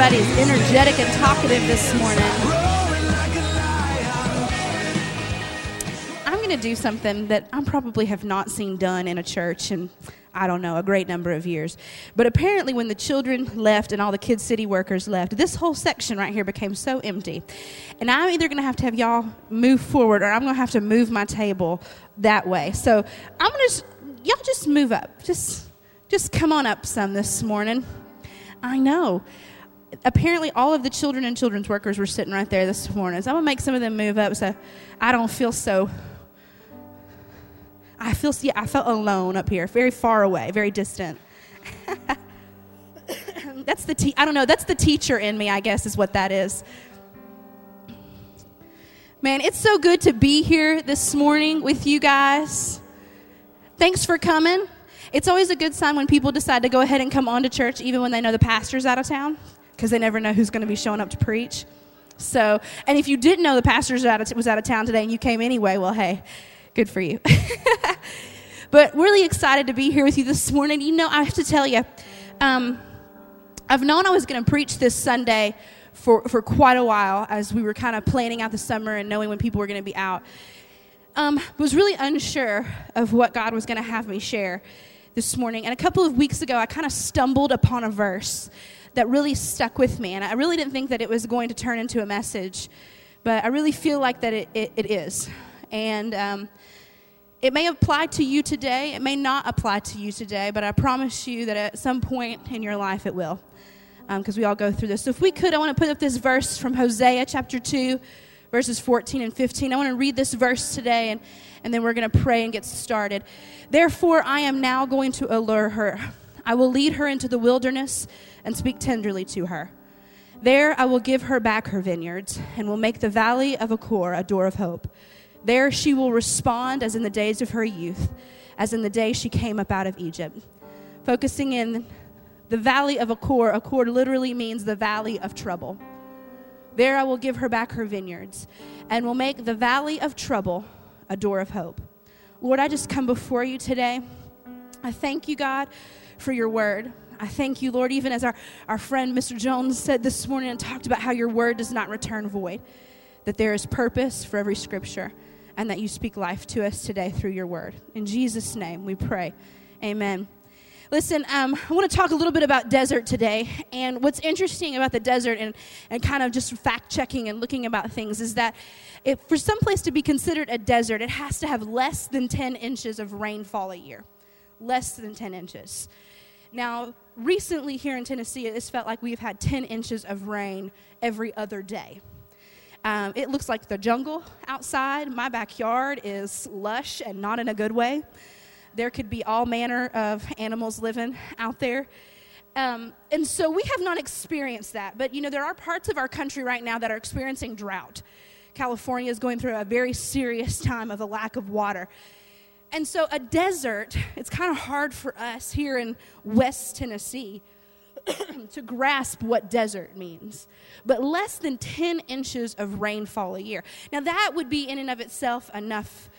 everybody's energetic and talkative this morning. I'm going to do something that I probably have not seen done in a church in, I don't know, a great number of years. But apparently, when the children left and all the Kid City workers left, this whole section right here became so empty. And I'm either going to have to have y'all move forward or I'm going to have to move my table that way. So I'm going to, y'all just move up. Just, just come on up some this morning. I know apparently all of the children and children's workers were sitting right there this morning. So I'm going to make some of them move up so I don't feel so. I feel, yeah, I felt alone up here, very far away, very distant. that's the te- I don't know, that's the teacher in me, I guess, is what that is. Man, it's so good to be here this morning with you guys. Thanks for coming. It's always a good sign when people decide to go ahead and come on to church, even when they know the pastor's out of town because they never know who's going to be showing up to preach. So, and if you didn't know the pastor was out, of, town today and you came anyway, well, hey, good for you. but really excited to be here with you this morning. You know, I have to tell you, um, I've known I was going to preach this Sunday for, for quite a while as we were kind of planning out the summer and knowing when people were going to be out. Um, was really unsure of what God was going to have me share this morning. And a couple of weeks ago, I kind of stumbled upon a verse that really stuck with me. And I really didn't think that it was going to turn into a message, but I really feel like that it, it, it is. And um, it may apply to you today, it may not apply to you today, but I promise you that at some point in your life it will. Because um, we all go through this. So, if we could, I want to put up this verse from Hosea chapter 2, verses 14 and 15. I want to read this verse today, and, and then we're going to pray and get started. Therefore, I am now going to allure her. I will lead her into the wilderness and speak tenderly to her. There I will give her back her vineyards and will make the valley of Achor a door of hope. There she will respond as in the days of her youth, as in the day she came up out of Egypt. Focusing in the valley of Achor, Achor literally means the valley of trouble. There I will give her back her vineyards and will make the valley of trouble a door of hope. Lord, I just come before you today. I thank you, God, for your word. I thank you, Lord, even as our, our friend Mr. Jones said this morning and talked about how your word does not return void, that there is purpose for every scripture, and that you speak life to us today through your word. In Jesus' name we pray. Amen. Listen, um, I want to talk a little bit about desert today. And what's interesting about the desert and, and kind of just fact checking and looking about things is that for some place to be considered a desert, it has to have less than 10 inches of rainfall a year. Less than 10 inches. Now, recently here in Tennessee, it's felt like we've had 10 inches of rain every other day. Um, it looks like the jungle outside. My backyard is lush and not in a good way. There could be all manner of animals living out there. Um, and so we have not experienced that. But, you know, there are parts of our country right now that are experiencing drought. California is going through a very serious time of a lack of water. And so, a desert, it's kind of hard for us here in West Tennessee to grasp what desert means. But less than 10 inches of rainfall a year. Now, that would be in and of itself enough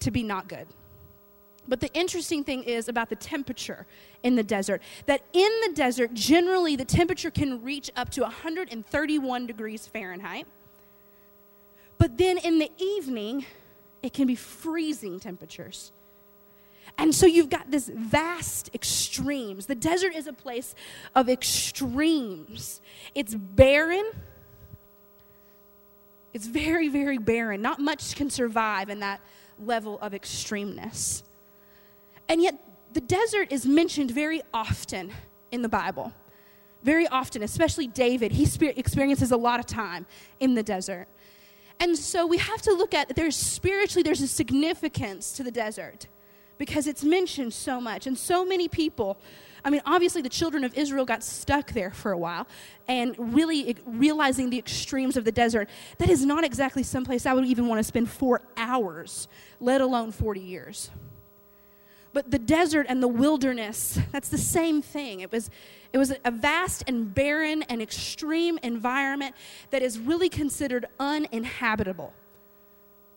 to be not good. But the interesting thing is about the temperature in the desert that in the desert, generally the temperature can reach up to 131 degrees Fahrenheit. But then in the evening, it can be freezing temperatures. And so you've got this vast extremes. The desert is a place of extremes. It's barren. It's very, very barren. Not much can survive in that level of extremeness. And yet, the desert is mentioned very often in the Bible. Very often, especially David, he experiences a lot of time in the desert. And so we have to look at there's spiritually there's a significance to the desert because it's mentioned so much and so many people I mean obviously the children of Israel got stuck there for a while and really realizing the extremes of the desert that is not exactly someplace I would even want to spend 4 hours let alone 40 years. But the desert and the wilderness, that's the same thing. It was, it was a vast and barren and extreme environment that is really considered uninhabitable.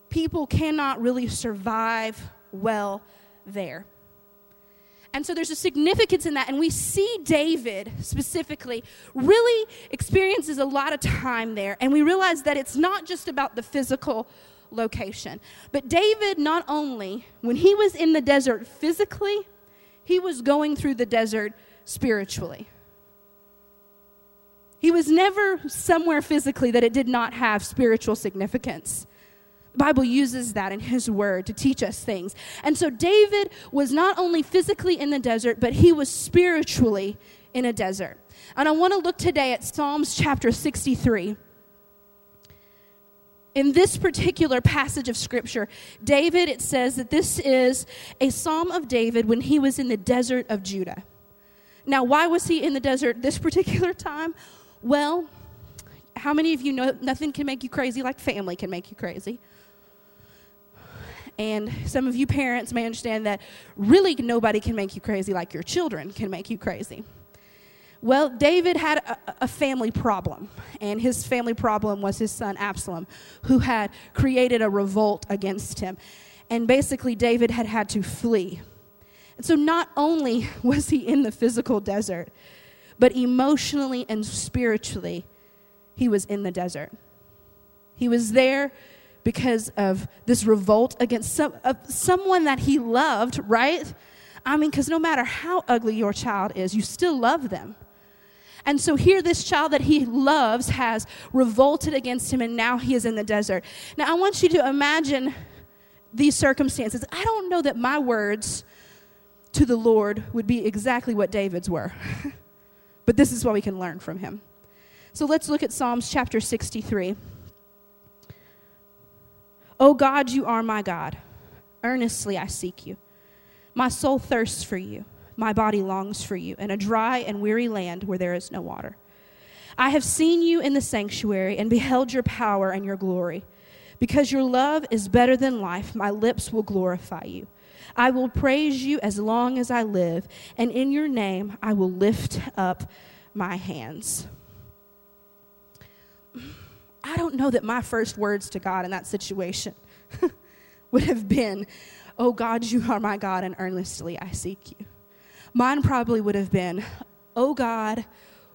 People cannot really survive well there. And so there's a significance in that. And we see David specifically really experiences a lot of time there. And we realize that it's not just about the physical location. But David, not only, when he was in the desert physically, he was going through the desert spiritually. He was never somewhere physically that it did not have spiritual significance. The Bible uses that in his word to teach us things. And so David was not only physically in the desert, but he was spiritually in a desert. And I want to look today at Psalms chapter 63. In this particular passage of scripture, David, it says that this is a psalm of David when he was in the desert of Judah. Now, why was he in the desert this particular time? Well, how many of you know nothing can make you crazy like family can make you crazy? And some of you parents may understand that really nobody can make you crazy like your children can make you crazy. Well, David had a, a, family problem, and his family problem was his son Absalom, who had created a revolt against him. And basically, David had had to flee. And so, not only was he in the physical desert, but emotionally and spiritually, he was in the desert. He was there because of this revolt against some, someone that he loved, right? I mean, because no matter how ugly your child is, you still love them. And so here, this child that he loves has revolted against him, and now he is in the desert. Now, I want you to imagine these circumstances. I don't know that my words to the Lord would be exactly what David's were, but this is what we can learn from him. So let's look at Psalms chapter 63. Oh God, you are my God. Earnestly I seek you. My soul thirsts for you. My body longs for you in a dry and weary land where there is no water. I have seen you in the sanctuary and beheld your power and your glory. Because your love is better than life, my lips will glorify you. I will praise you as long as I live, and in your name I will lift up my hands. I don't know that my first words to God in that situation would have been, Oh God, you are my God, and earnestly I seek you. Mine probably would have been, Oh God,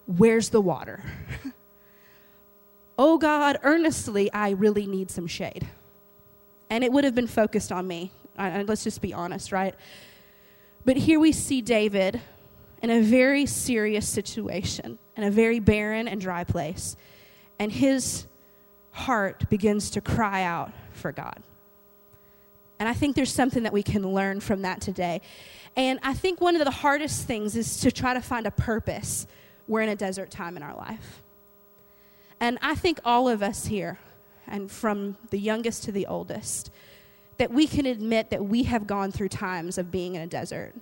where's the water? oh God, earnestly I really need some shade. And it would have been focused on me. let's just be honest, right? But here we see David in a very serious situation, in a very barren and dry place. And his heart begins to cry out for God. And I think there's something that we can learn from that today. And I think one of the hardest things is to try to find a purpose. We're in a desert time in our life. And I think all of us here, and from the youngest to the oldest, that we can admit that we have gone through times of being in a desert.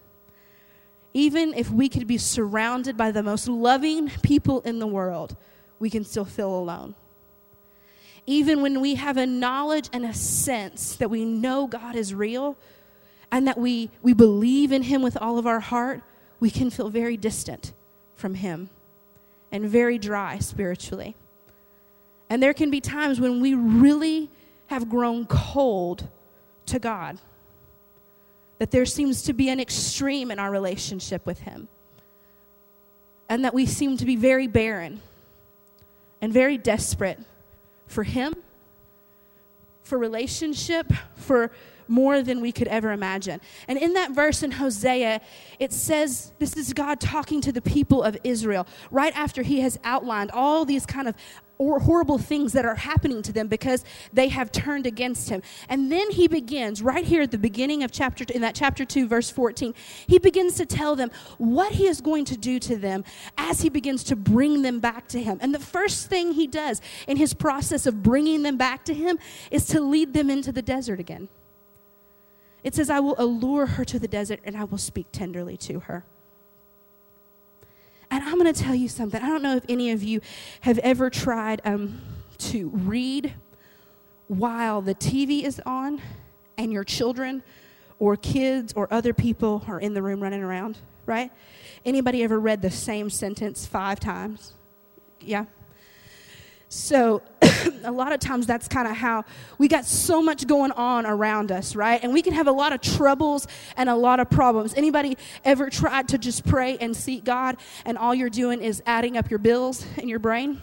Even if we could be surrounded by the most loving people in the world, we can still feel alone even when we have a knowledge and a sense that we know God is real and that we, we believe in Him with all of our heart, we can feel very distant from Him and very dry spiritually. And there can be times when we really have grown cold to God, that there seems to be an extreme in our relationship with Him, and that we seem to be very barren and very desperate for Him, for relationship, for more than we could ever imagine. And in that verse in Hosea, it says this is God talking to the people of Israel right after he has outlined all these kind of or horrible things that are happening to them because they have turned against him. And then he begins right here at the beginning of chapter in that chapter 2 verse 14. He begins to tell them what he is going to do to them as he begins to bring them back to him. And the first thing he does in his process of bringing them back to him is to lead them into the desert again. It says I will allure her to the desert and I will speak tenderly to her. And I'm going to tell you something. I don't know if any of you have ever tried um, to read while the TV is on and your children or kids or other people are in the room running around, right? Anybody ever read the same sentence five times? Yeah. So, a lot of times that's kind of how we got so much going on around us, right? And we can have a lot of troubles and a lot of problems. Anybody ever tried to just pray and seek God and all you're doing is adding up your bills in your brain?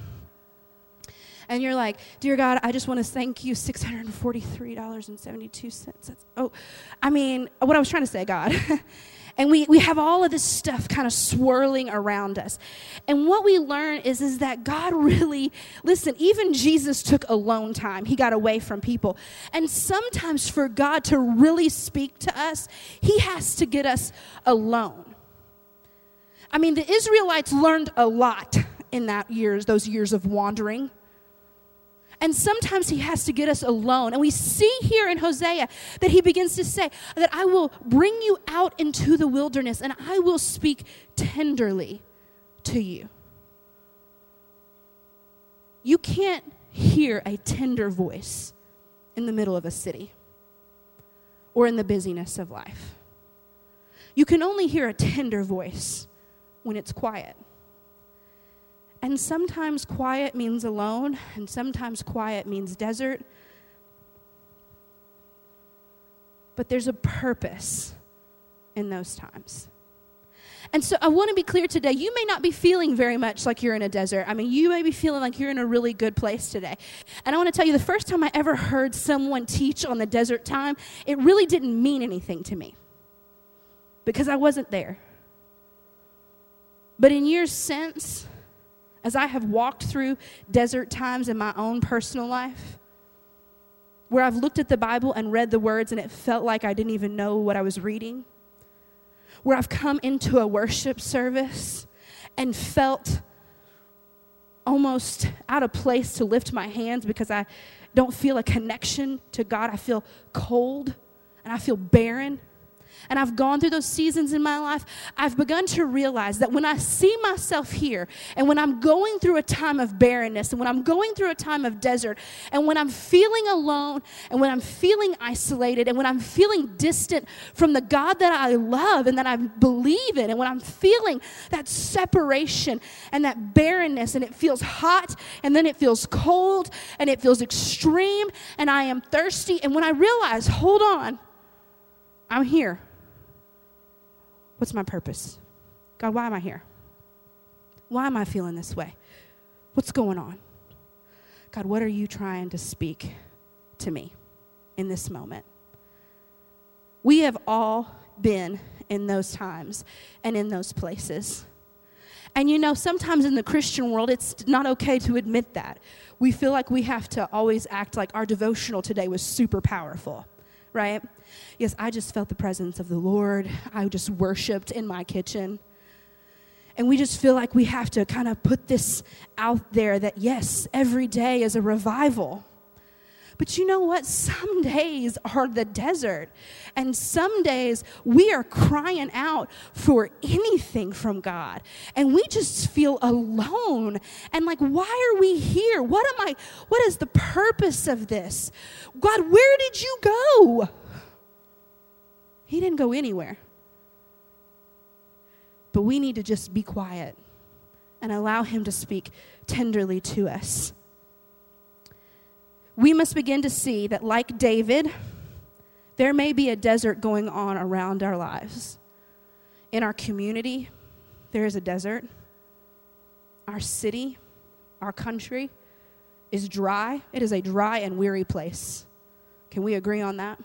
And you're like, Dear God, I just want to thank you $643.72. That's, oh, I mean, what I was trying to say, God. And we, we have all of this stuff kind of swirling around us. And what we learn is, is that God really, listen, even Jesus took alone time. He got away from people. And sometimes for God to really speak to us, He has to get us alone. I mean, the Israelites learned a lot in that years, those years of wandering. And sometimes he has to get us alone. And we see here in Hosea that he begins to say that I will bring you out into the wilderness and I will speak tenderly to you. You can't hear a tender voice in the middle of a city or in the busyness of life. You can only hear a tender voice when it's quiet. And sometimes quiet means alone, and sometimes quiet means desert. But there's a purpose in those times. And so I want to be clear today. You may not be feeling very much like you're in a desert. I mean, you may be feeling like you're in a really good place today. And I want to tell you the first time I ever heard someone teach on the desert time, it really didn't mean anything to me because I wasn't there. But in years since, as I have walked through desert times in my own personal life, where I've looked at the Bible and read the words and it felt like I didn't even know what I was reading, where I've come into a worship service and felt almost out of place to lift my hands because I don't feel a connection to God. I feel cold and I feel barren and I've gone through those seasons in my life, I've begun to realize that when I see myself here and when I'm going through a time of barrenness and when I'm going through a time of desert and when I'm feeling alone and when I'm feeling isolated and when I'm feeling distant from the God that I love and that I believe in and when I'm feeling that separation and that barrenness and it feels hot and then it feels cold and it feels extreme and I am thirsty and when I realize, hold on, I'm here. What's my purpose? God, why am I here? Why am I feeling this way? What's going on? God, what are you trying to speak to me in this moment? We have all been in those times and in those places. And you know, sometimes in the Christian world, it's not okay to admit that. We feel like we have to always act like our devotional today was super powerful right? Yes, I just felt the presence of the Lord. I just worshiped in my kitchen. And we just feel like we have to kind of put this out there that, yes, every day is a revival. But you know what? Some days are the desert. And some days we are crying out for anything from God. And we just feel alone. And like, why are we here? What am I, what is the purpose of this? God, where did you go? He didn't go anywhere. But we need to just be quiet and allow Him to speak tenderly to us we must begin to see that, like David, there may be a desert going on around our lives. In our community, there is a desert. Our city, our country is dry. It is a dry and weary place. Can we agree on that?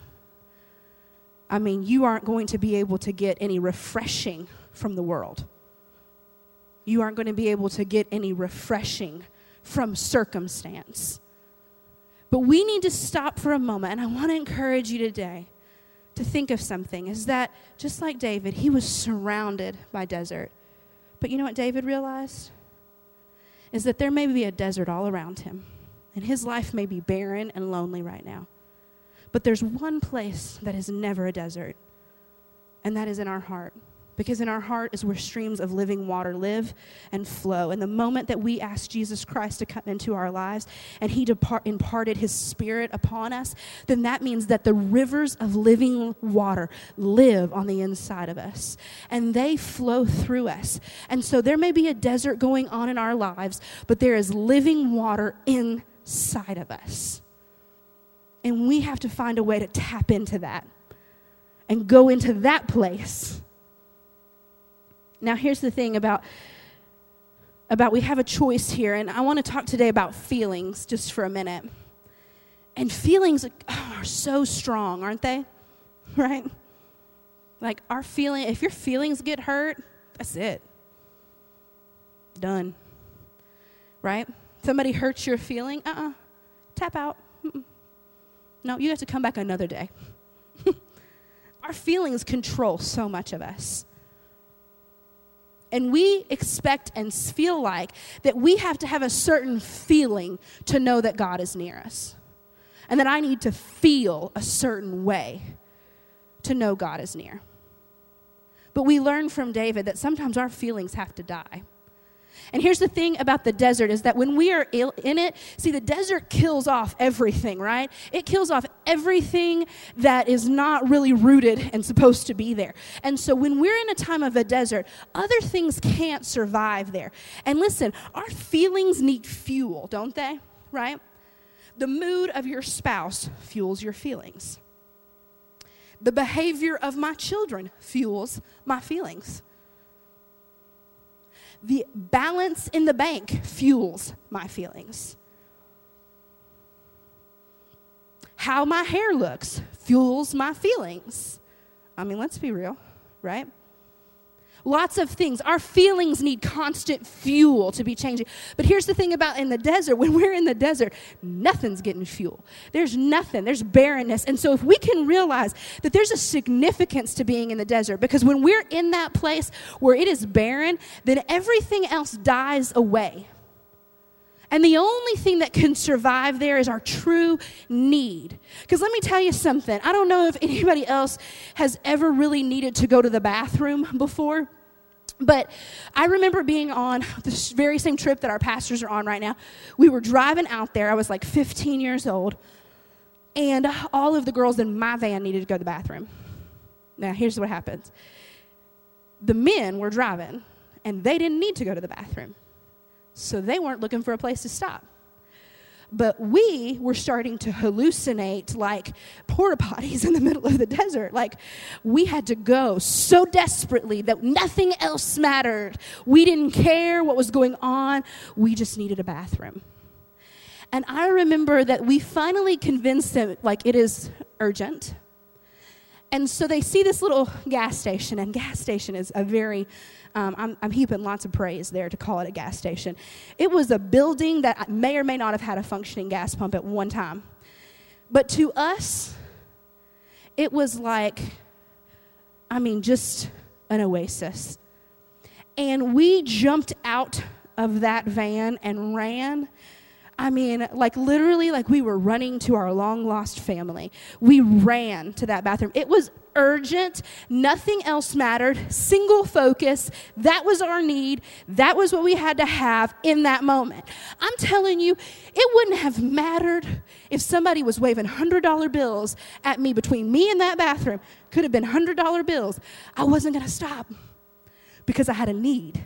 I mean, you aren't going to be able to get any refreshing from the world. You aren't going to be able to get any refreshing from circumstance. But we need to stop for a moment, and I want to encourage you today to think of something is that just like David, he was surrounded by desert. But you know what David realized? Is that there may be a desert all around him, and his life may be barren and lonely right now. But there's one place that is never a desert, and that is in our heart. Because in our heart is where streams of living water live and flow. And the moment that we ask Jesus Christ to come into our lives and He depart, imparted His Spirit upon us, then that means that the rivers of living water live on the inside of us and they flow through us. And so there may be a desert going on in our lives, but there is living water inside of us. And we have to find a way to tap into that and go into that place now, here's the thing about about we have a choice here, and I want to talk today about feelings just for a minute. And feelings are so strong, aren't they? Right? Like our feeling, if your feelings get hurt, that's it. Done. Right? Somebody hurts your feeling, uh uh-uh. uh tap out. No, you have to come back another day. our feelings control so much of us. And we expect and feel like that we have to have a certain feeling to know that God is near us. And that I need to feel a certain way to know God is near. But we learn from David that sometimes our feelings have to die. And here's the thing about the desert is that when we are in it, see, the desert kills off everything, right? It kills off everything that is not really rooted and supposed to be there. And so when we're in a time of a desert, other things can't survive there. And listen, our feelings need fuel, don't they? Right? The mood of your spouse fuels your feelings. The behavior of my children fuels my feelings. The balance in the bank fuels my feelings. How my hair looks fuels my feelings. I mean, let's be real, right? Lots of things. Our feelings need constant fuel to be changing. But here's the thing about in the desert when we're in the desert, nothing's getting fuel. There's nothing, there's barrenness. And so if we can realize that there's a significance to being in the desert, because when we're in that place where it is barren, then everything else dies away. And the only thing that can survive there is our true need. Because let me tell you something. I don't know if anybody else has ever really needed to go to the bathroom before. But I remember being on this very same trip that our pastors are on right now. We were driving out there. I was like 15 years old. And all of the girls in my van needed to go to the bathroom. Now, here's what happens the men were driving, and they didn't need to go to the bathroom. So they weren't looking for a place to stop. But we were starting to hallucinate like porta potties in the middle of the desert. Like we had to go so desperately that nothing else mattered. We didn't care what was going on, we just needed a bathroom. And I remember that we finally convinced them, like, it is urgent. And so they see this little gas station, and gas station is a very um, I'm, I'm heaping lots of praise there to call it a gas station. It was a building that may or may not have had a functioning gas pump at one time. But to us, it was like, I mean, just an oasis. And we jumped out of that van and ran. I mean, like literally, like we were running to our long lost family. We ran to that bathroom. It was urgent. Nothing else mattered. Single focus. That was our need. That was what we had to have in that moment. I'm telling you, it wouldn't have mattered if somebody was waving $100 bills at me between me and that bathroom. Could have been $100 bills. I wasn't going to stop because I had a need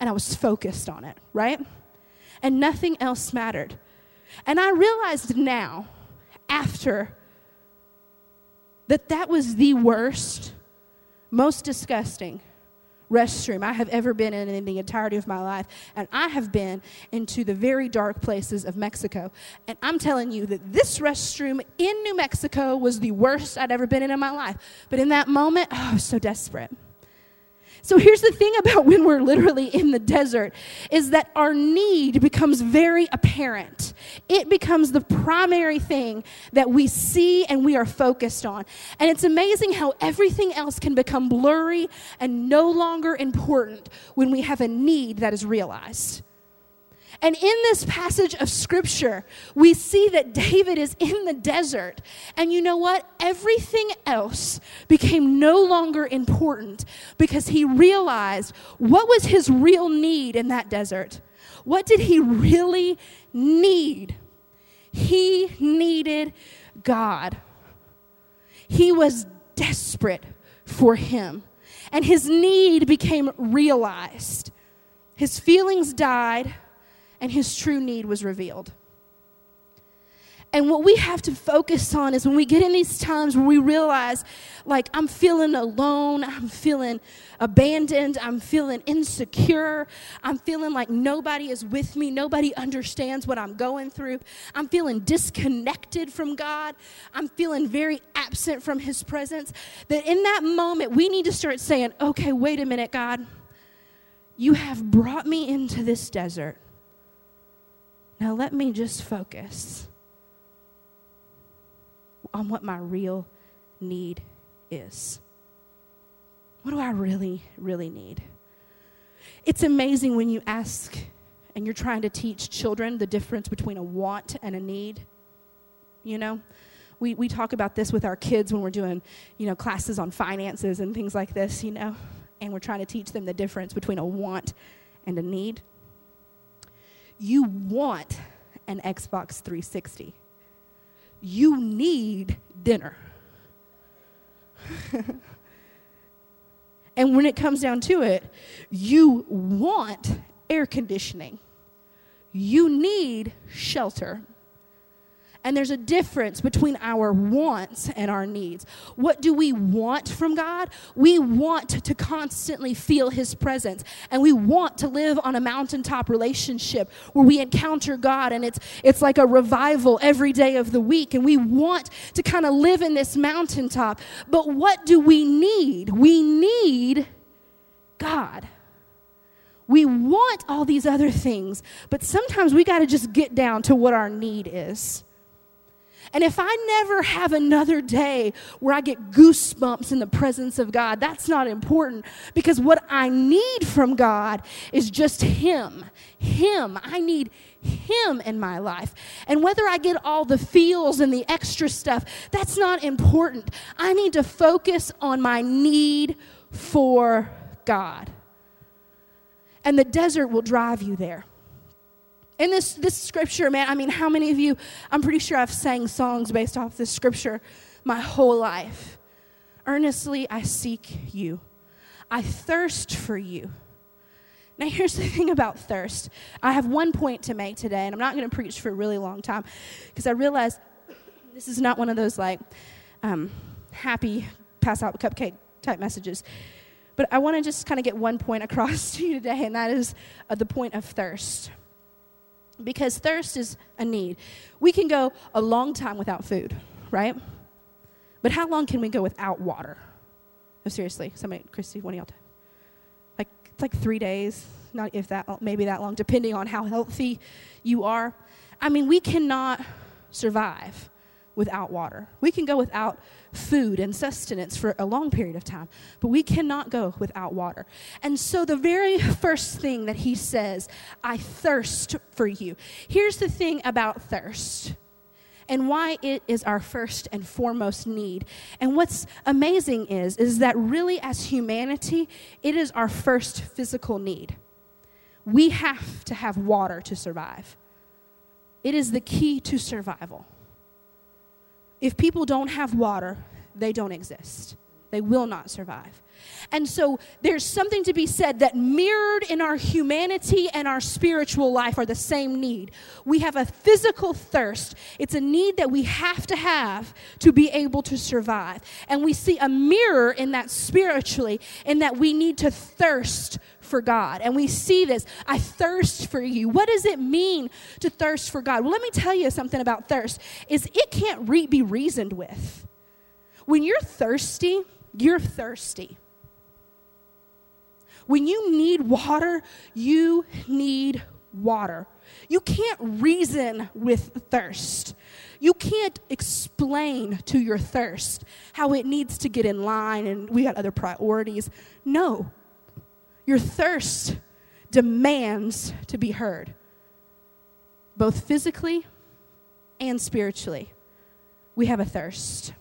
and I was focused on it, right? And nothing else mattered. And I realized now, after that that was the worst, most disgusting restroom I have ever been in in the entirety of my life. And I have been into the very dark places of Mexico. And I'm telling you that this restroom in New Mexico was the worst I'd ever been in in my life. But in that moment, oh, I was so desperate. So here's the thing about when we're literally in the desert is that our need becomes very apparent. It becomes the primary thing that we see and we are focused on. And it's amazing how everything else can become blurry and no longer important when we have a need that is realized. And in this passage of scripture, we see that David is in the desert. And you know what? Everything else became no longer important because he realized what was his real need in that desert. What did he really need? He needed God. He was desperate for him. And his need became realized. His feelings died and his true need was revealed. And what we have to focus on is when we get in these times where we realize, like, I'm feeling alone, I'm feeling abandoned, I'm feeling insecure, I'm feeling like nobody is with me, nobody understands what I'm going through, I'm feeling disconnected from God, I'm feeling very absent from His presence. That in that moment, we need to start saying, okay, wait a minute, God, you have brought me into this desert. Now let me just focus on what my real need is. What do I really, really need? It's amazing when you ask and you're trying to teach children the difference between a want and a need. You know, we, we talk about this with our kids when we're doing, you know, classes on finances and things like this, you know, and we're trying to teach them the difference between a want and a need you want an Xbox 360. You need dinner. and when it comes down to it, you want air conditioning. You need shelter. And there's a difference between our wants and our needs. What do we want from God? We want to constantly feel His presence. And we want to live on a mountaintop relationship where we encounter God and it's, it's like a revival every day of the week. And we want to kind of live in this mountaintop. But what do we need? We need God. We want all these other things, but sometimes we got to just get down to what our need is. And if I never have another day where I get goosebumps in the presence of God, that's not important because what I need from God is just Him. Him. I need Him in my life. And whether I get all the feels and the extra stuff, that's not important. I need to focus on my need for God. And the desert will drive you there. In this, this scripture, man, I mean, how many of you, I'm pretty sure I've sang songs based off this scripture my whole life. Earnestly, I seek you. I thirst for you. Now, here's the thing about thirst. I have one point to make today, and I'm not going to preach for a really long time because I realize this is not one of those like um, happy pass out cupcake type messages. But I want to just kind of get one point across to you today, and that is uh, the point of thirst because thirst is a need. We can go a long time without food, right? But how long can we go without water? No, seriously, somebody, Christy, one of y'all, like it's like three days, not if that, maybe that long, depending on how healthy you are. I mean, we cannot survive without water. We can go without food and sustenance for a long period of time, but we cannot go without water. And so, the very first thing that he says, I thirst for you. Here's the thing about thirst and why it is our first and foremost need. And what's amazing is is that really as humanity, it is our first physical need. We have to have water to survive. It is the key to survival. If people don't have water, they don't exist. They will not survive. And so there's something to be said that mirrored in our humanity and our spiritual life are the same need. We have a physical thirst, it's a need that we have to have to be able to survive. And we see a mirror in that spiritually, in that we need to thirst for God. And we see this I thirst for you. What does it mean to thirst for God? Well, let me tell you something about thirst is it can't re- be reasoned with. When you're thirsty, you're thirsty. When you need water, you need water. You can't reason with thirst. You can't explain to your thirst how it needs to get in line and we got other priorities. No, your thirst demands to be heard. both physically and spiritually. We have a thirst.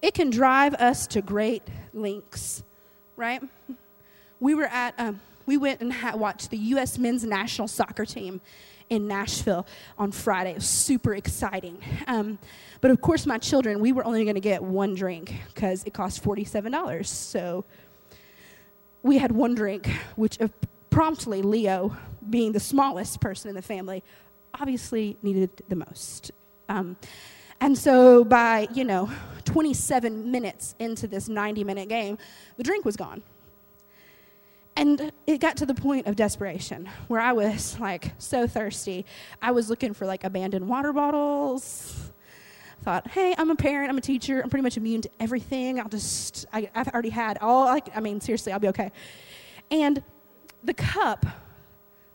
It can drive us to great lengths, right? We were at, um, we went and ha- watched the U.S. men's national soccer team in Nashville on Friday. It was super exciting. Um, but of course, my children, we were only going to get one drink because it cost $47. So we had one drink, which uh, promptly Leo, being the smallest person in the family, obviously needed the most. Um, and so by, you know, 27 minutes into this 90 minute game, the drink was gone. And it got to the point of desperation where I was like so thirsty. I was looking for like abandoned water bottles. Thought, hey, I'm a parent, I'm a teacher, I'm pretty much immune to everything. I'll just, I, have already had all, I, I mean, seriously, I'll be okay. And the cup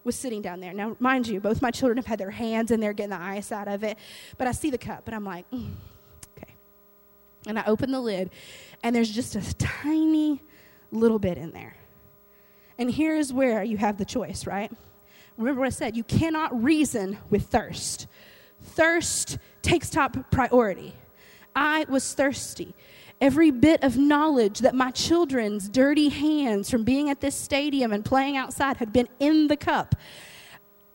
was sitting down there. Now, mind you, both my children have had their hands in there getting the ice out of it, but I see the cup and I'm like, mm, okay. And I open the lid, and there's just a tiny little bit in there. And here is where you have the choice, right? Remember what I said you cannot reason with thirst. Thirst takes top priority. I was thirsty. Every bit of knowledge that my children's dirty hands from being at this stadium and playing outside had been in the cup,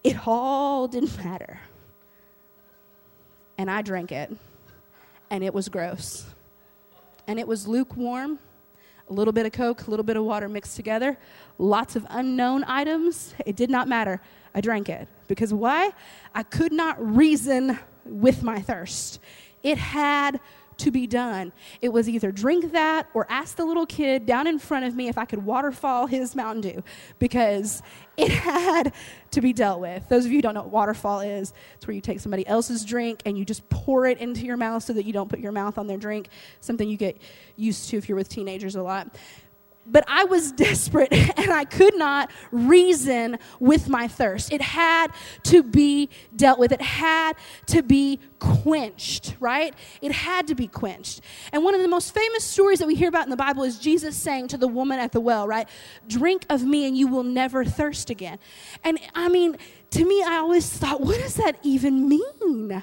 it all didn't matter. And I drank it, and it was gross. And it was lukewarm a little bit of Coke, a little bit of water mixed together, lots of unknown items. It did not matter. I drank it. Because why? I could not reason with my thirst. It had to be done. It was either drink that or ask the little kid down in front of me if I could waterfall his Mountain Dew because it had to be dealt with. Those of you who don't know what waterfall is, it's where you take somebody else's drink and you just pour it into your mouth so that you don't put your mouth on their drink, something you get used to if you're with teenagers a lot. But I was desperate and I could not reason with my thirst. It had to be dealt with, it had to be quenched, right? It had to be quenched. And one of the most famous stories that we hear about in the Bible is Jesus saying to the woman at the well, right? Drink of me and you will never thirst again. And I mean, to me, I always thought, what does that even mean?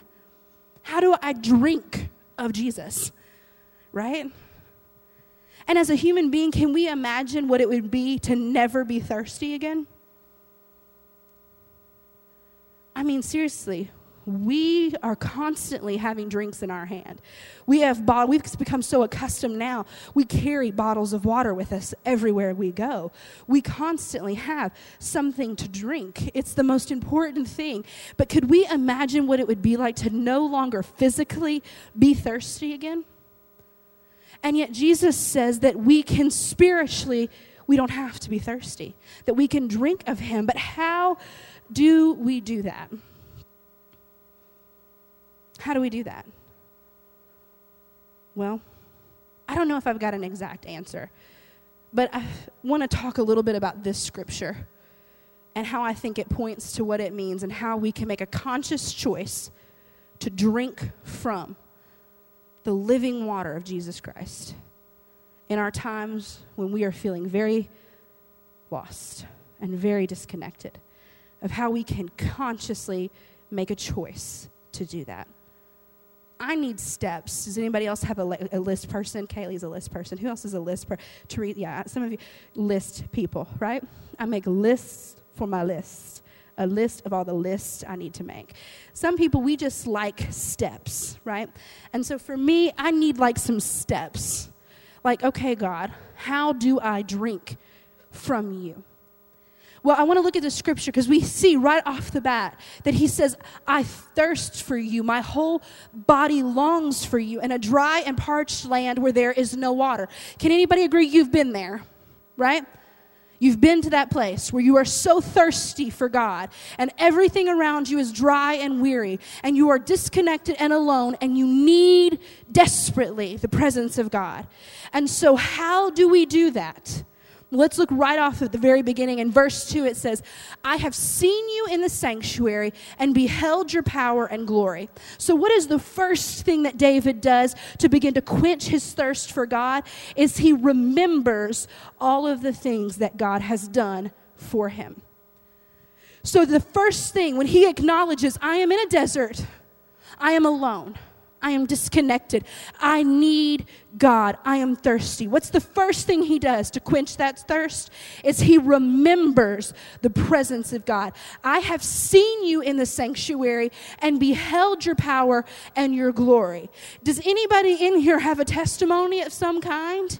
How do I drink of Jesus, right? And as a human being, can we imagine what it would be to never be thirsty again? I mean, seriously, we are constantly having drinks in our hand. We have bottle, we've become so accustomed now. We carry bottles of water with us everywhere we go. We constantly have something to drink. It's the most important thing. But could we imagine what it would be like to no longer physically be thirsty again? And yet, Jesus says that we can spiritually, we don't have to be thirsty, that we can drink of Him. But how do we do that? How do we do that? Well, I don't know if I've got an exact answer, but I want to talk a little bit about this scripture and how I think it points to what it means and how we can make a conscious choice to drink from the living water of Jesus Christ in our times when we are feeling very lost and very disconnected, of how we can consciously make a choice to do that. I need steps. Does anybody else have a, a list person? Kaylee's a list person. Who else is a list person? Teresa, yeah, some of you list people, right? I make lists for my lists a list of all the lists I need to make. Some people, we just like steps, right? And so for me, I need like some steps. Like, okay, God, how do I drink from you? Well, I want to look at the scripture because we see right off the bat that he says, I thirst for you. My whole body longs for you in a dry and parched land where there is no water. Can anybody agree you've been there? Right? You've been to that place where you are so thirsty for God and everything around you is dry and weary and you are disconnected and alone and you need desperately the presence of God. And so, how do we do that? Let's look right off at the very beginning. In verse 2, it says, I have seen you in the sanctuary and beheld your power and glory. So, what is the first thing that David does to begin to quench his thirst for God? Is he remembers all of the things that God has done for him. So, the first thing when he acknowledges, I am in a desert, I am alone. I am disconnected. I need God. I am thirsty. What's the first thing he does to quench that thirst? Is he remembers the presence of God. I have seen you in the sanctuary and beheld your power and your glory. Does anybody in here have a testimony of some kind?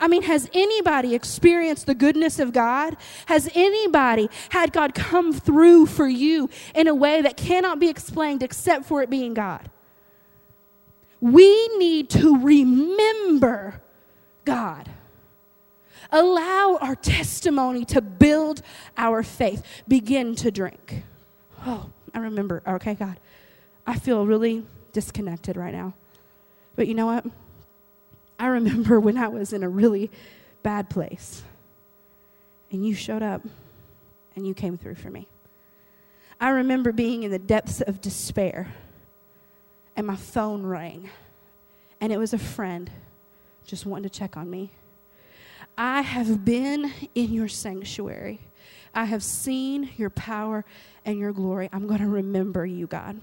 I mean, has anybody experienced the goodness of God? Has anybody had God come through for you in a way that cannot be explained except for it being God? We need to remember God. Allow our testimony to build our faith. Begin to drink. Oh, I remember. Okay, God. I feel really disconnected right now. But you know what? I remember when I was in a really bad place and you showed up and you came through for me. I remember being in the depths of despair and my phone rang, and it was a friend just wanting to check on me. I have been in your sanctuary. I have seen your power and your glory. I'm going to remember you, God.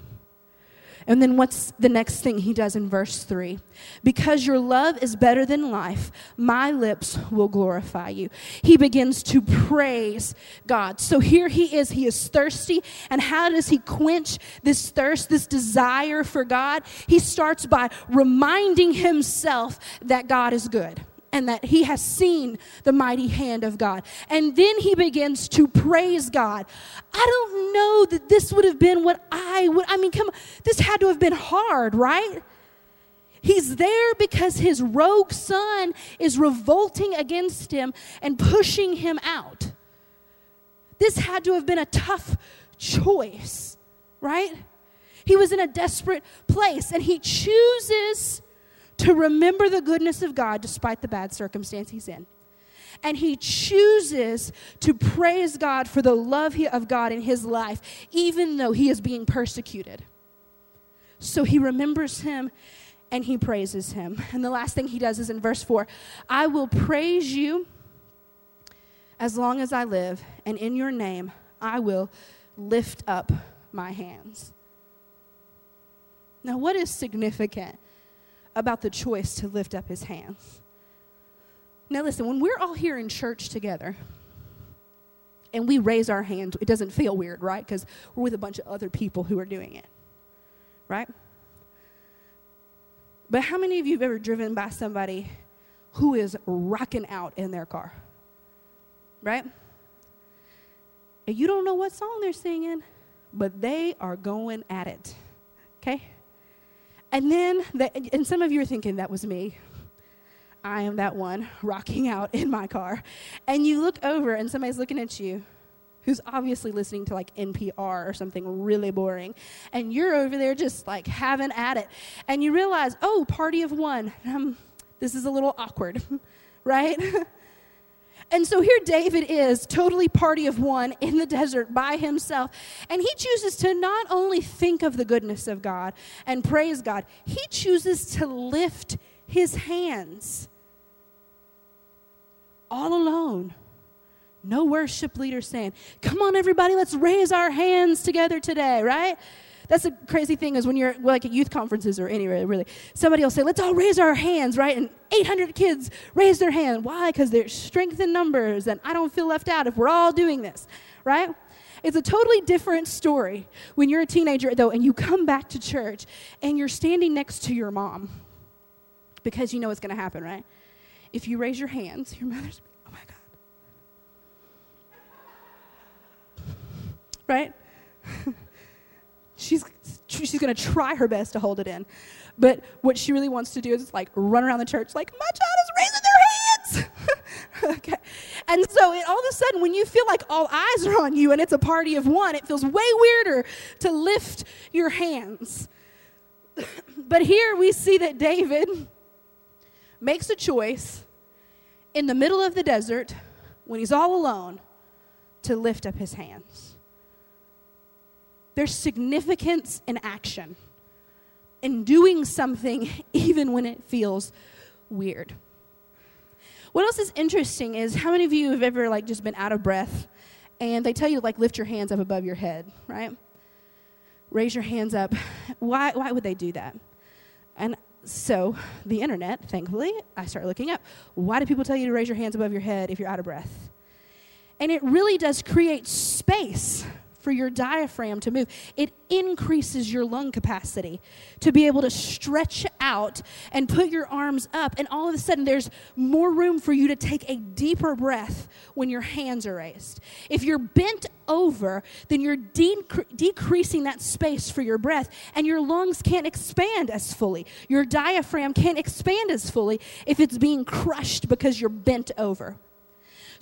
And then what's the next thing he does in verse 3? Because your love is better than life, my lips will glorify you. He begins to praise God. So here he is, he is thirsty. And how does he quench this thirst, this desire for God? He starts by reminding himself that God is good and that he has seen the mighty hand of God. And then he begins to praise God. I don't know that this would have been what I would, I mean, come on, this had to have been hard, right? He's there because his rogue son is revolting against him and pushing him out. This had to have been a tough choice, right? He was in a desperate place and he chooses to remember the goodness of God despite the bad circumstance he's in. And he chooses to praise God for the love of God in his life, even though he is being persecuted. So he remembers him and he praises him. And the last thing he does is in verse 4 I will praise you as long as I live, and in your name I will lift up my hands. Now, what is significant about the choice to lift up his hands. Now, listen, when we're all here in church together and we raise our hands, it doesn't feel weird, right? Because we're with a bunch of other people who are doing it, right? But how many of you have ever driven by somebody who is rocking out in their car, right? And you don't know what song they're singing, but they are going at it, okay? And then, the, and some of you are thinking, that was me. I am that one rocking out in my car. And you look over and somebody's looking at you who's obviously listening to like NPR or something really boring. And you're over there just like having at it. And you realize, oh, party of one. Um, this is a little awkward, right? And so here David is, totally party of one in the desert by himself. And he chooses to not only think of the goodness of God and praise God, he chooses to lift his hands all alone. No worship leader saying, Come on, everybody, let's raise our hands together today, right? That's the crazy thing is when you're like at youth conferences or anywhere, really, somebody will say, let's all raise our hands, right? And 800 kids raise their hand. Why? Because there's strength in numbers, and I don't feel left out if we're all doing this, right? It's a totally different story when you're a teenager, though, and you come back to church and you're standing next to your mom because you know what's going to happen, right? If you raise your hands, your mother's, oh my God. right? she's she's going to try her best to hold it in. But what she really wants to do is like run around the church like my child is raising their hands. okay. And so it, all of a sudden when you feel like all eyes are on you and it's a party of one, it feels way weirder to lift your hands. but here we see that David makes a choice in the middle of the desert when he's all alone to lift up his hands. There's significance in action, in doing something even when it feels weird. What else is interesting is how many of you have ever like just been out of breath and they tell you like lift your hands up above your head, right? Raise your hands up. Why, why would they do that? And so the internet, thankfully, I started looking up. Why do people tell you to raise your hands above your head if you're out of breath? And it really does create space for your diaphragm to move. It increases your lung capacity to be able to stretch out and put your arms up. And all of a sudden, there's more room for you to take a deeper breath when your hands are raised. If you're bent over, then you're de- decreasing that space for your breath, and your lungs can't expand as fully. Your diaphragm can't expand as fully if it's being crushed because you're bent over.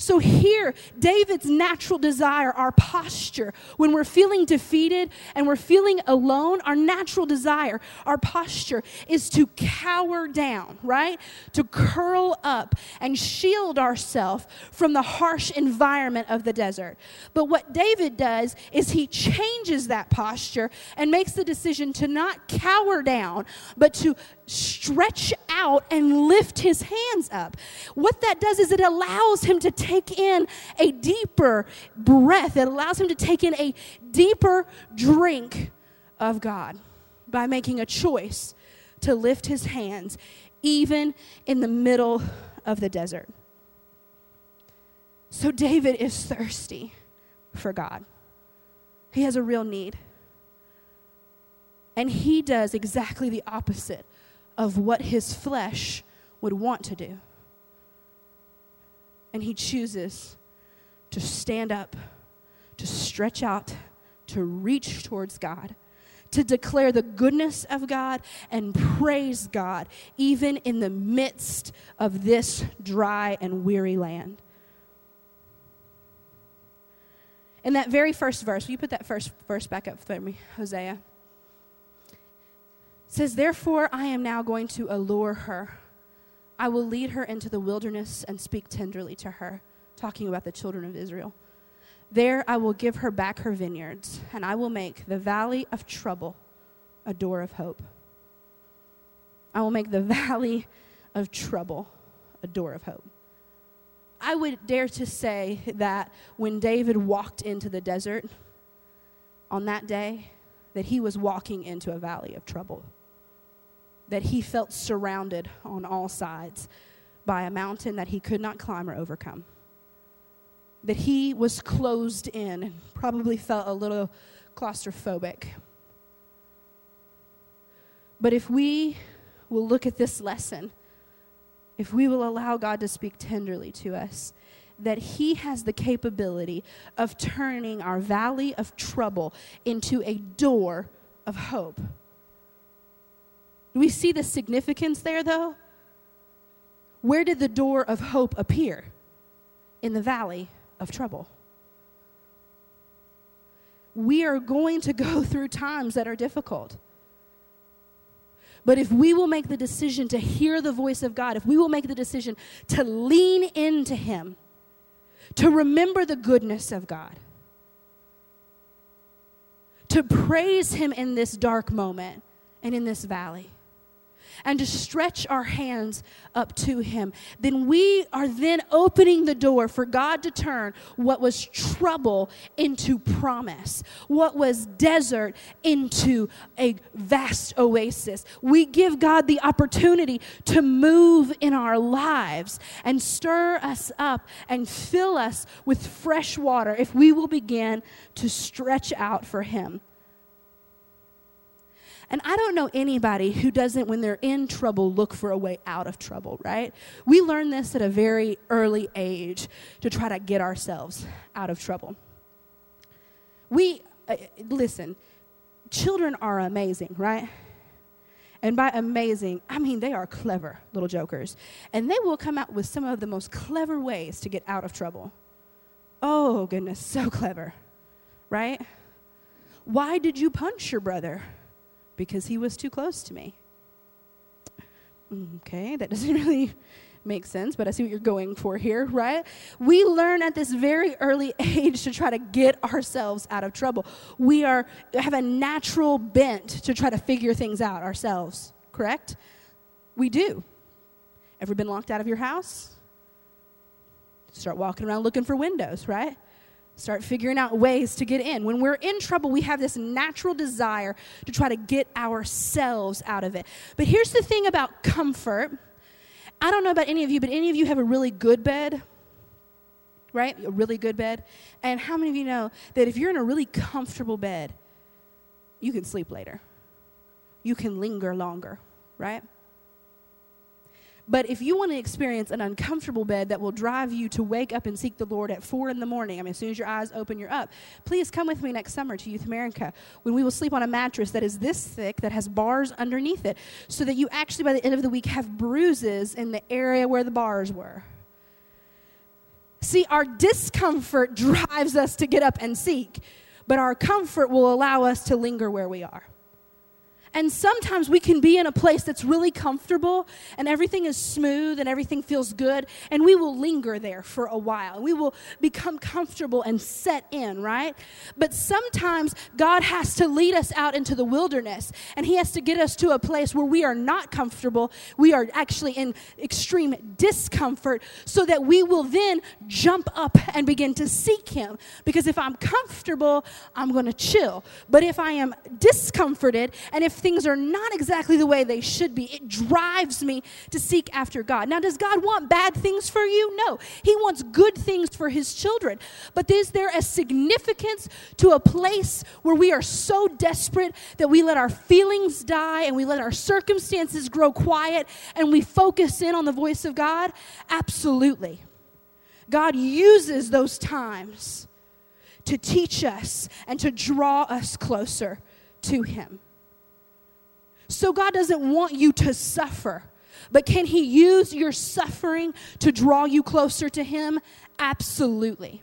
So, here, David's natural desire, our posture, when we're feeling defeated and we're feeling alone, our natural desire, our posture is to cower down, right? To curl up and shield ourselves from the harsh environment of the desert. But what David does is he changes that posture and makes the decision to not cower down, but to stretch out and lift his hands up. What that does is it allows him to take in a deeper breath, it allows him to take in a deeper drink of God by making a choice to lift his hands, even in the middle of the desert. So, David is thirsty for God. He has a real need. And he does exactly the opposite of what his flesh would want to do. And he chooses to stand up, to stretch out, to reach towards God, to declare the goodness of God and praise God, even in the midst of this dry and weary land. In that very first verse, will you put that first verse back up for me, Hosea? Says, Therefore, I am now going to allure her. I will lead her into the wilderness and speak tenderly to her, talking about the children of Israel. There I will give her back her vineyards, and I will make the valley of trouble a door of hope. I will make the valley of trouble a door of hope. I would dare to say that when David walked into the desert on that day, that he was walking into a valley of trouble that he felt surrounded on all sides by a mountain that he could not climb or overcome. That he was closed in and probably felt a little claustrophobic. But if we will look at this lesson, if we will allow God to speak tenderly to us, that He has the capability of turning our valley of trouble into a door of hope. Do we see the significance there, though? Where did the door of hope appear? In the valley of trouble. We are going to go through times that are difficult. But if we will make the decision to hear the voice of God, if we will make the decision to lean into Him, to remember the goodness of God, to praise Him in this dark moment and in this valley, and to stretch our hands up to Him, then we are then opening the door for God to turn what was trouble into promise, what was desert into a vast oasis. We give God the opportunity to move in our lives and stir us up and fill us with fresh water if we will begin to stretch out for Him. And I don't know anybody who doesn't, when they're in trouble, look for a way out of trouble, right? We learn this at a very early age to try to get ourselves out of trouble. We, uh, listen, children are amazing, right? And by amazing, I mean they are clever little jokers. And they will come out with some of the most clever ways to get out of trouble. Oh, goodness, so clever, right? Why did you punch your brother? Because he was too close to me. Okay, that doesn't really make sense, but I see what you're going for here, right? We learn at this very early age to try to get ourselves out of trouble. We are have a natural bent to try to figure things out ourselves, correct? We do. Ever been locked out of your house? Start walking around looking for windows, right? Start figuring out ways to get in. When we're in trouble, we have this natural desire to try to get ourselves out of it. But here's the thing about comfort I don't know about any of you, but any of you have a really good bed? Right? A really good bed. And how many of you know that if you're in a really comfortable bed, you can sleep later? You can linger longer, right? But if you want to experience an uncomfortable bed that will drive you to wake up and seek the Lord at four in the morning, I mean, as soon as your eyes open, you're up, please come with me next summer to Youth America when we will sleep on a mattress that is this thick, that has bars underneath it, so that you actually, by the end of the week, have bruises in the area where the bars were. See, our discomfort drives us to get up and seek, but our comfort will allow us to linger where we are. And sometimes we can be in a place that's really comfortable and everything is smooth and everything feels good, and we will linger there for a while. We will become comfortable and set in, right? But sometimes God has to lead us out into the wilderness and He has to get us to a place where we are not comfortable. We are actually in extreme discomfort so that we will then jump up and begin to seek Him. Because if I'm comfortable, I'm going to chill. But if I am discomforted and if things are not exactly the way they should be, it drives me to seek after God. Now, does God want bad things for you? No. He wants good things for his children. But is there a significance to a place where we are so desperate that we let our feelings die and we let our circumstances grow quiet and we focus in on the voice of God? Absolutely. God uses those times to teach us and to draw us closer to Him. So God doesn't want you to suffer. But can He use your suffering to draw you closer to Him? Absolutely.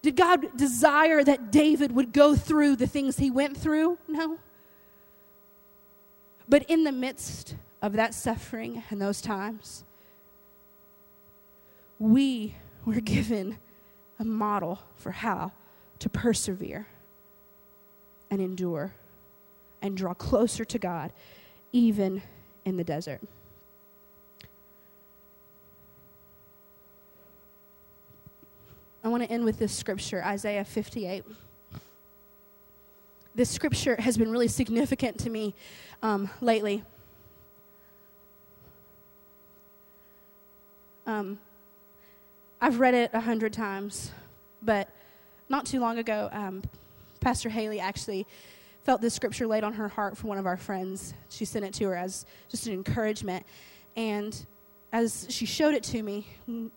Did God desire that David would go through the things he went through? No. But in the midst of that suffering and those times, we were given a model for how to persevere and endure and draw closer to God, even in the desert. I want to end with this scripture, Isaiah 58. This scripture has been really significant to me um, lately. Um, I've read it a hundred times, but not too long ago, um, Pastor Haley actually felt this scripture laid on her heart from one of our friends. She sent it to her as just an encouragement. And as she showed it to me,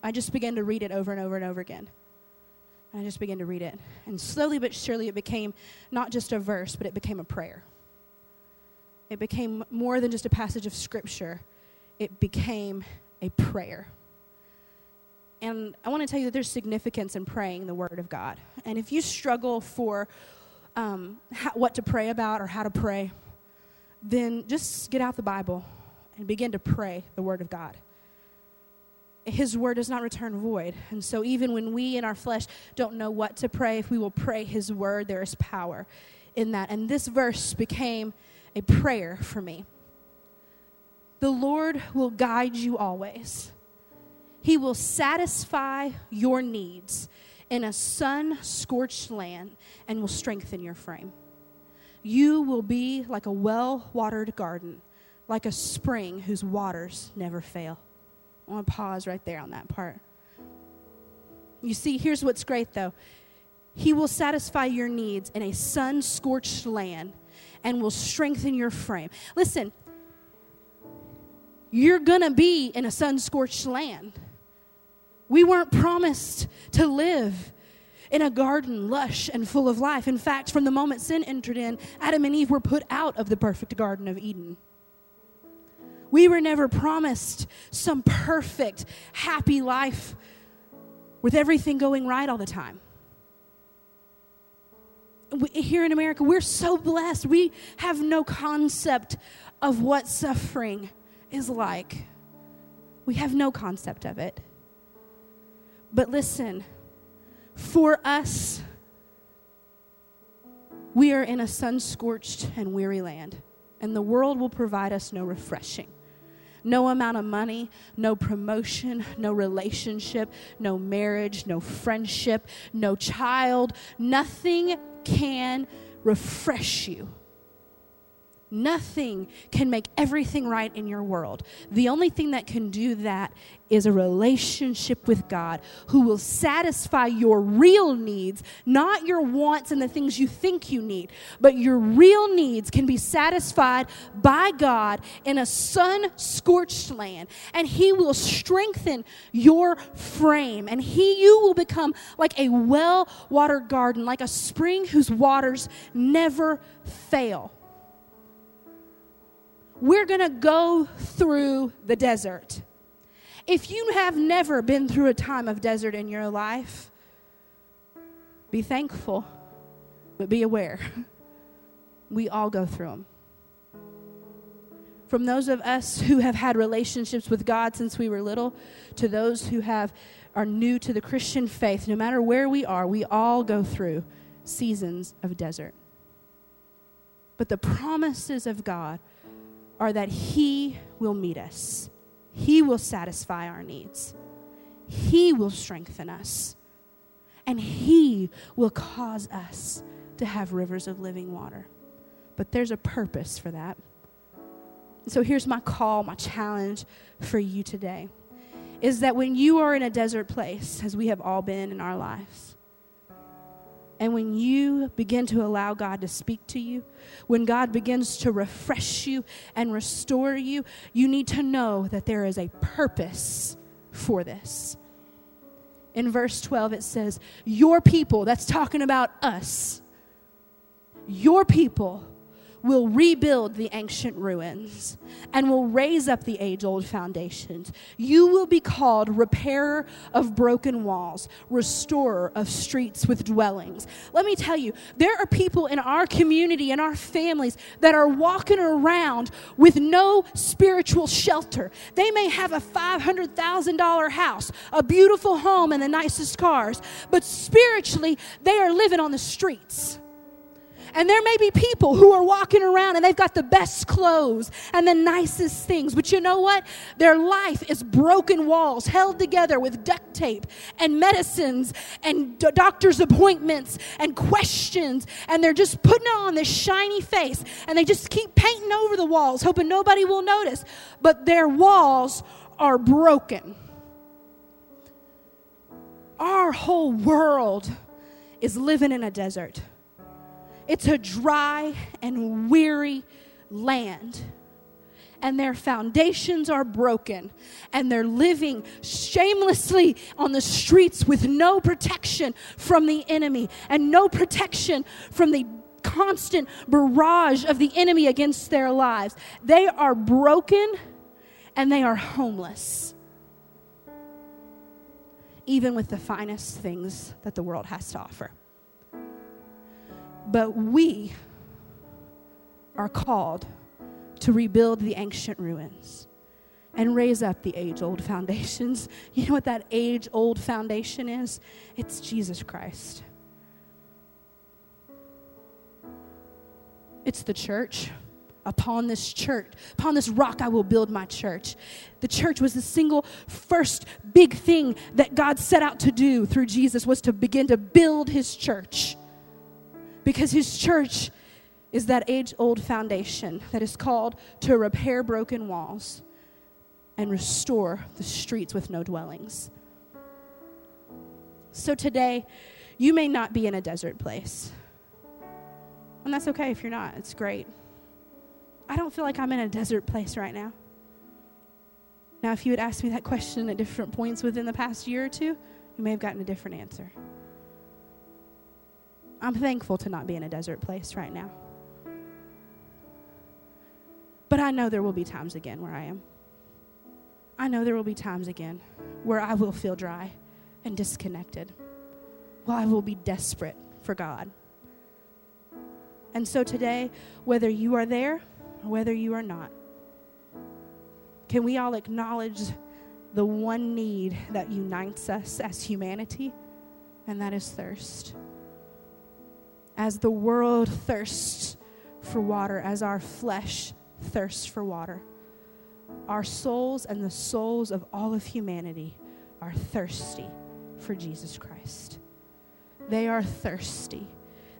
I just began to read it over and over and over again. And I just began to read it. And slowly but surely, it became not just a verse, but it became a prayer. It became more than just a passage of scripture, it became a prayer. And I want to tell you that there's significance in praying the Word of God. And if you struggle for um, how, what to pray about or how to pray, then just get out the Bible and begin to pray the Word of God. His word does not return void. And so, even when we in our flesh don't know what to pray, if we will pray His word, there is power in that. And this verse became a prayer for me. The Lord will guide you always, He will satisfy your needs in a sun scorched land and will strengthen your frame. You will be like a well watered garden, like a spring whose waters never fail. I want to pause right there on that part. You see, here's what's great though He will satisfy your needs in a sun scorched land and will strengthen your frame. Listen, you're going to be in a sun scorched land. We weren't promised to live in a garden lush and full of life. In fact, from the moment sin entered in, Adam and Eve were put out of the perfect Garden of Eden. We were never promised some perfect, happy life with everything going right all the time. We, here in America, we're so blessed. We have no concept of what suffering is like. We have no concept of it. But listen, for us, we are in a sun scorched and weary land, and the world will provide us no refreshing. No amount of money, no promotion, no relationship, no marriage, no friendship, no child, nothing can refresh you. Nothing can make everything right in your world. The only thing that can do that is a relationship with God who will satisfy your real needs, not your wants and the things you think you need, but your real needs can be satisfied by God in a sun scorched land. And He will strengthen your frame. And He, you will become like a well watered garden, like a spring whose waters never fail we're going to go through the desert. If you have never been through a time of desert in your life, be thankful, but be aware. We all go through them. From those of us who have had relationships with God since we were little to those who have are new to the Christian faith, no matter where we are, we all go through seasons of desert. But the promises of God are that He will meet us, He will satisfy our needs, He will strengthen us, and He will cause us to have rivers of living water. But there's a purpose for that. So here's my call, my challenge for you today is that when you are in a desert place, as we have all been in our lives, and when you begin to allow God to speak to you, when God begins to refresh you and restore you, you need to know that there is a purpose for this. In verse 12, it says, Your people, that's talking about us, your people will rebuild the ancient ruins and will raise up the age old foundations. You will be called repairer of broken walls, restorer of streets with dwellings. Let me tell you, there are people in our community and our families that are walking around with no spiritual shelter. They may have a $500,000 house, a beautiful home, and the nicest cars, but spiritually, they are living on the streets. And there may be people who are walking around and they've got the best clothes and the nicest things, but you know what? Their life is broken walls held together with duct tape and medicines and doctor's appointments and questions. And they're just putting on this shiny face and they just keep painting over the walls, hoping nobody will notice. But their walls are broken. Our whole world is living in a desert. It's a dry and weary land. And their foundations are broken, and they're living shamelessly on the streets with no protection from the enemy and no protection from the constant barrage of the enemy against their lives. They are broken and they are homeless, even with the finest things that the world has to offer. But we are called to rebuild the ancient ruins and raise up the age old foundations. You know what that age old foundation is? It's Jesus Christ. It's the church. Upon this church, upon this rock, I will build my church. The church was the single first big thing that God set out to do through Jesus was to begin to build his church because his church is that age old foundation that is called to repair broken walls and restore the streets with no dwellings. So today, you may not be in a desert place. And that's okay if you're not, it's great. I don't feel like I'm in a desert place right now. Now, if you had asked me that question at different points within the past year or two, you may have gotten a different answer. I'm thankful to not be in a desert place right now. But I know there will be times again where I am. I know there will be times again where I will feel dry and disconnected. Well, I will be desperate for God. And so today, whether you are there or whether you are not, can we all acknowledge the one need that unites us as humanity? And that is thirst as the world thirsts for water, as our flesh thirsts for water, our souls and the souls of all of humanity are thirsty for Jesus Christ. They are thirsty.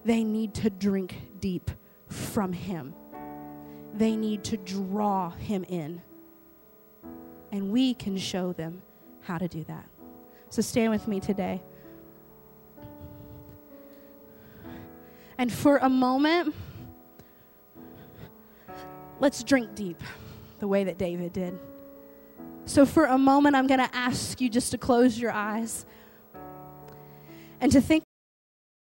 They need to drink deep from Him. They need to draw Him in. And we can show them how to do that. So stand with me today. And for a moment, let's drink deep the way that David did. So, for a moment, I'm going to ask you just to close your eyes and to think